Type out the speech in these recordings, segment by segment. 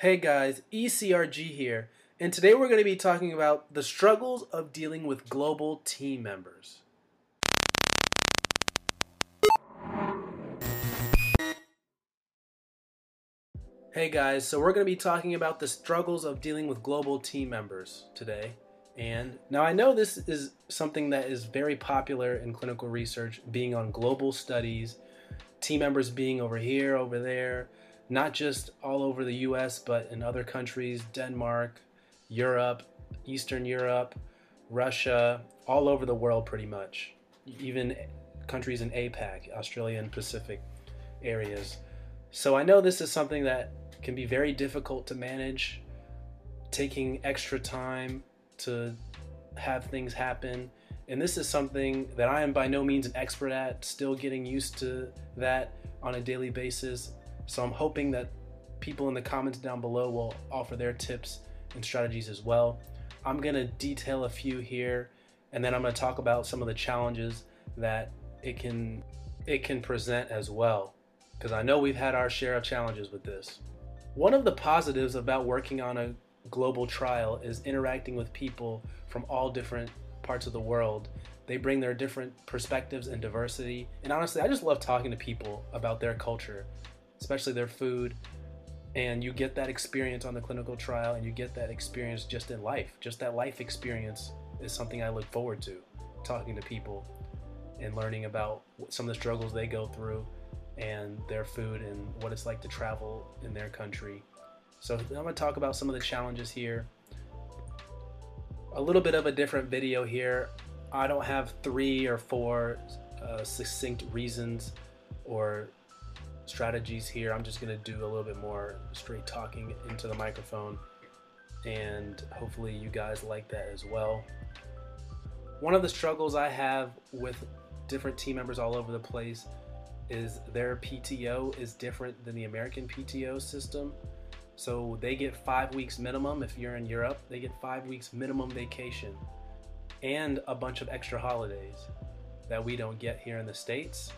Hey guys, ECRG here, and today we're going to be talking about the struggles of dealing with global team members. Hey guys, so we're going to be talking about the struggles of dealing with global team members today. And now I know this is something that is very popular in clinical research, being on global studies, team members being over here, over there, not just all over the US, but in other countries, Denmark, Europe, Eastern Europe, Russia, all over the world pretty much. Even countries in APAC, Australia and Pacific areas. So I know this is something that can be very difficult to manage, taking extra time to have things happen. And this is something that I am by no means an expert at, still getting used to that on a daily basis. So I'm hoping that people in the comments down below will offer their tips and strategies as well. I'm going to detail a few here and then I'm going to talk about some of the challenges that it can it can present as well because I know we've had our share of challenges with this. One of the positives about working on a global trial is interacting with people from all different parts of the world. They bring their different perspectives and diversity. And honestly, I just love talking to people about their culture, especially their food. And you get that experience on the clinical trial, and you get that experience just in life. Just that life experience is something I look forward to talking to people and learning about some of the struggles they go through and their food and what it's like to travel in their country. So I'm going to talk about some of the challenges here. A little bit of a different video here. I don't have three or four uh, succinct reasons or strategies here. I'm just going to do a little bit more straight talking into the microphone and hopefully you guys like that as well. One of the struggles I have with different team members all over the place is their PTO is different than the American PTO system. So they get five weeks minimum if you're in Europe, they get five weeks minimum vacation and a bunch of extra holidays that we don't get here in the States.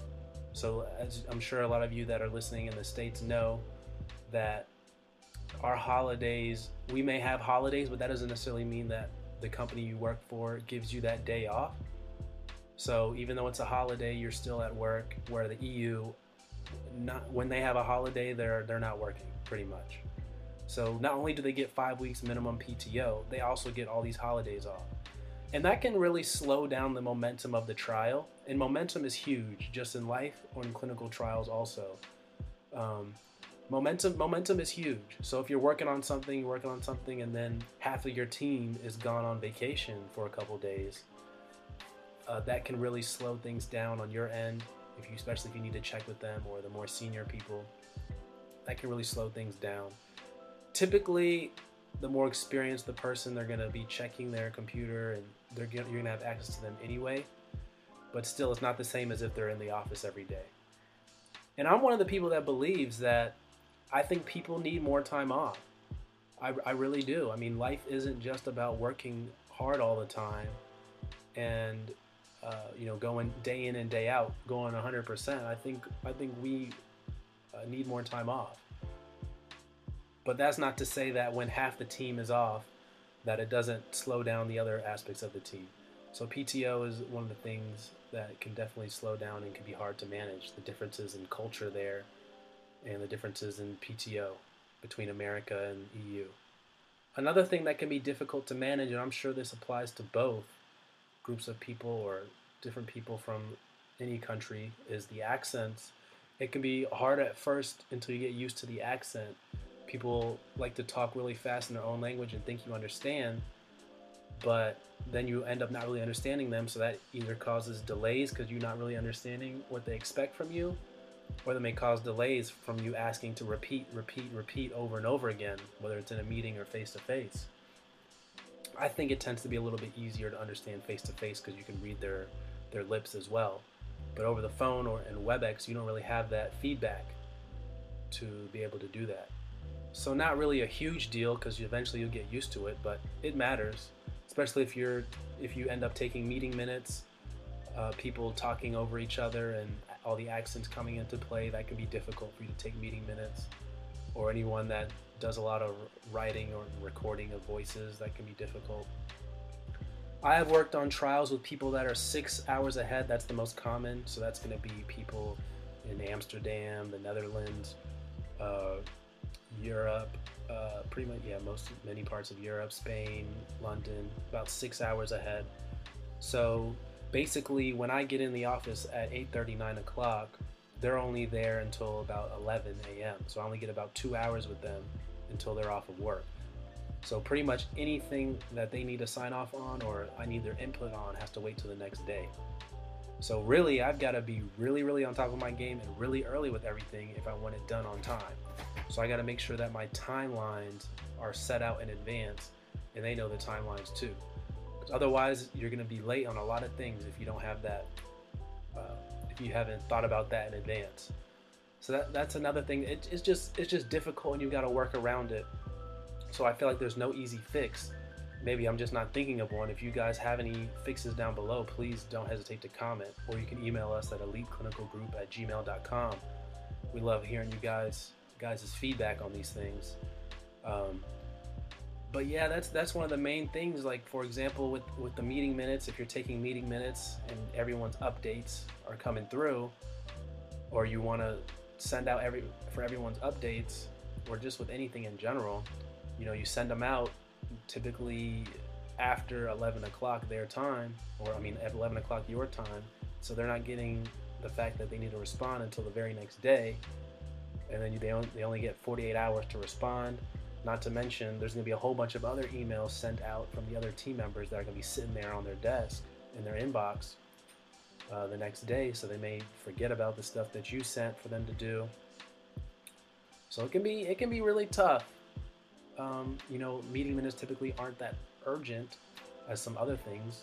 So, as I'm sure a lot of you that are listening in the States know, that our holidays, we may have holidays, but that doesn't necessarily mean that the company you work for gives you that day off. So even though it's a holiday, you're still at work. Where the EU, not when they have a holiday, they're they're not working pretty much. So not only do they get five weeks minimum PTO, they also get all these holidays off, and that can really slow down the momentum of the trial. And momentum is huge, just in life or in clinical trials also. Um, momentum momentum is huge. So if you're working on something, you're working on something, and then half of your team is gone on vacation for a couple days uh, that can really slow things down on your end. If you, especially if you need to check with them or the more senior people, that can really slow things down. Typically, the more experienced the person, they're going to be checking their computer and they're you're going to have access to them anyway. But still, it's not the same as if they're in the office every day. And I'm one of the people that believes that I think people need more time off. I, I really do. I mean, life isn't just about working hard all the time and uh, you know, going day in and day out, going 100%, I think I think we uh, need more time off. But that's not to say that when half the team is off, that it doesn't slow down the other aspects of the team. So PTO is one of the things that can definitely slow down and can be hard to manage. The differences in culture there, and the differences in PTO between America and EU. Another thing that can be difficult to manage, and I'm sure this applies to both, groups of people or different people from any country is the accents. It can be hard at first until you get used to the accent. People like to talk really fast in their own language and think you understand, but then you end up not really understanding them. So that either causes delays because you're not really understanding what they expect from you, or they may cause delays from you asking to repeat, repeat, repeat over and over again, whether it's in a meeting or face to face. I think it tends to be a little bit easier to understand face to face because you can read their their lips as well. But over the phone or in WebEx, you don't really have that feedback to be able to do that. So not really a huge deal because eventually you'll get used to it, but it matters, especially if you're if you end up taking meeting minutes, uh, people talking over each other and all the accents coming into play. That can be difficult for you to take meeting minutes, or anyone that does a lot of writing or recording of voices. That can be difficult. I have worked on trials with people that are six hours ahead. That's the most common. So that's going to be people in Amsterdam, the Netherlands, uh, Europe, uh, pretty much yeah, most many parts of Europe, Spain, London, about six hours ahead. So basically, when I get in the office at 8:30, 9 o'clock, they're only there until about 11 a.m. So I only get about two hours with them until they're off of work. So pretty much anything that they need to sign off on or I need their input on has to wait till the next day. So really, I've got to be really, really on top of my game and really early with everything if I want it done on time. So I got to make sure that my timelines are set out in advance and they know the timelines too. Otherwise, you're going to be late on a lot of things if you don't have that, uh, if you haven't thought about that in advance. So that, that's another thing. It, it's just it's just difficult and you've got to work around it. So I feel like there's no easy fix. Maybe I'm just not thinking of one. If you guys have any fixes down below, please don't hesitate to comment. Or you can email us at eliteclinicalgroup at gmail.com. We love hearing you guys guys' feedback on these things. Um, but yeah, that's that's one of the main things. Like for example, with with the meeting minutes, if you're taking meeting minutes and everyone's updates are coming through, or you want to send out every for everyone's updates or just with anything in general you know you send them out typically after 11 o'clock their time or i mean at 11 o'clock your time so they're not getting the fact that they need to respond until the very next day and then they only, they only get 48 hours to respond not to mention there's going to be a whole bunch of other emails sent out from the other team members that are going to be sitting there on their desk in their inbox uh, the next day, so they may forget about the stuff that you sent for them to do. So it can be it can be really tough. Um, you know, meeting minutes typically aren't that urgent as some other things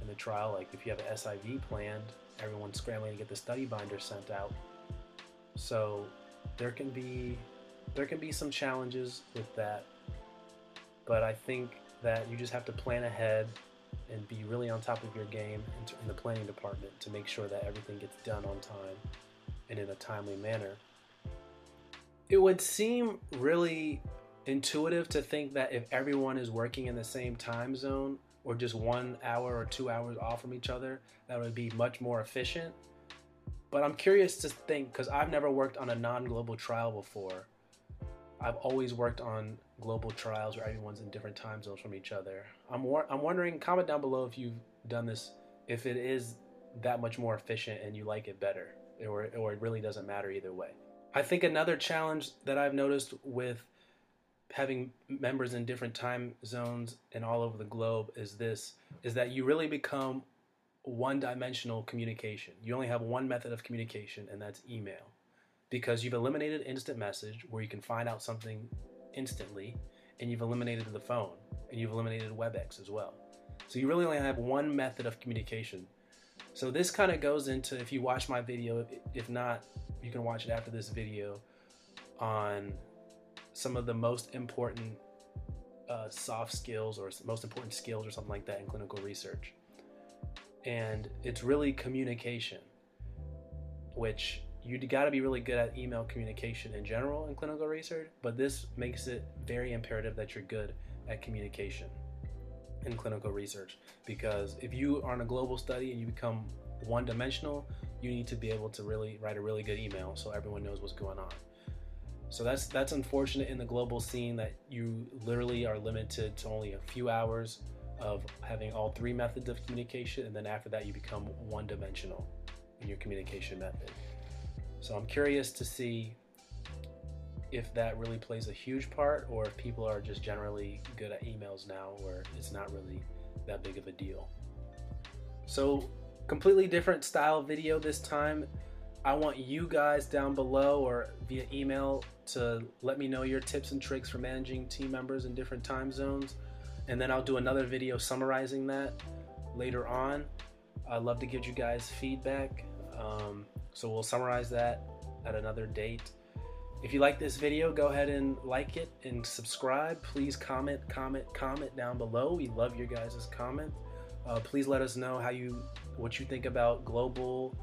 in the trial. Like if you have an SIV planned, everyone's scrambling to get the study binder sent out. So there can be there can be some challenges with that. But I think that you just have to plan ahead and be really on top of your game in the planning department to make sure that everything gets done on time and in a timely manner. It would seem really intuitive to think that if everyone is working in the same time zone or just one hour or two hours off from each other, that would be much more efficient. But I'm curious to think because I've never worked on a non global trial before. I've always worked on global trials where everyone's in different time zones from each other. I'm I'm wondering. Comment down below if you've done this. If it is that much more efficient and you like it better, or or it really doesn't matter either way. I think another challenge that I've noticed with having members in different time zones and all over the globe is this: is that you really become one-dimensional communication. You only have one method of communication, and that's email because you've eliminated instant message where you can find out something instantly and you've eliminated the phone and you've eliminated WebEx as well. So you really only have one method of communication. So this kind of goes into if you watch my video, if not, you can watch it after this video on some of the most important uh, soft skills or most important skills or something like that in clinical research. And it's really communication, which you got to be really good at email communication in general in clinical research, but this makes it very imperative that you're good at communication in clinical research because if you are in a global study and you become one dimensional, you need to be able to really write a really good email so everyone knows what's going on. So that's that's unfortunate in the global scene that you literally are limited to only a few hours of having all three methods of communication and then after that you become one dimensional in your communication method. So I'm curious to see if that really plays a huge part or if people are just generally good at emails now where it's not really that big of a deal. So completely different style video this time. I want you guys down below or via email to let me know your tips and tricks for managing team members in different time zones. And then I'll do another video summarizing that later on. I'd love to give you guys feedback. Um, so we'll summarize that at another date. If you like this video, go ahead and like it and subscribe. Please comment, comment, comment down below. We love your guys' comment. Uh, please let us know how you, what you think about global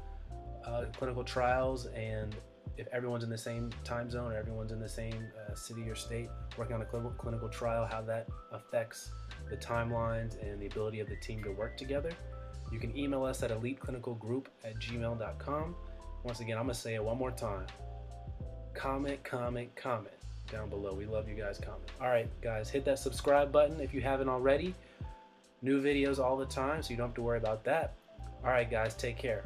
uh, clinical trials and if everyone's in the same time zone or everyone's in the same uh, city or state working on a clinical, clinical trial, how that affects the timelines and the ability of the team to work together. You can email us at eliteclinicalgroup at gmail.com. Once again, I'm going to say it one more time. Comment, comment, comment down below. We love you guys comment. All right, guys, hit that subscribe button if you haven't already. New videos all the time, so you don't have to worry about that. All right, guys, take care.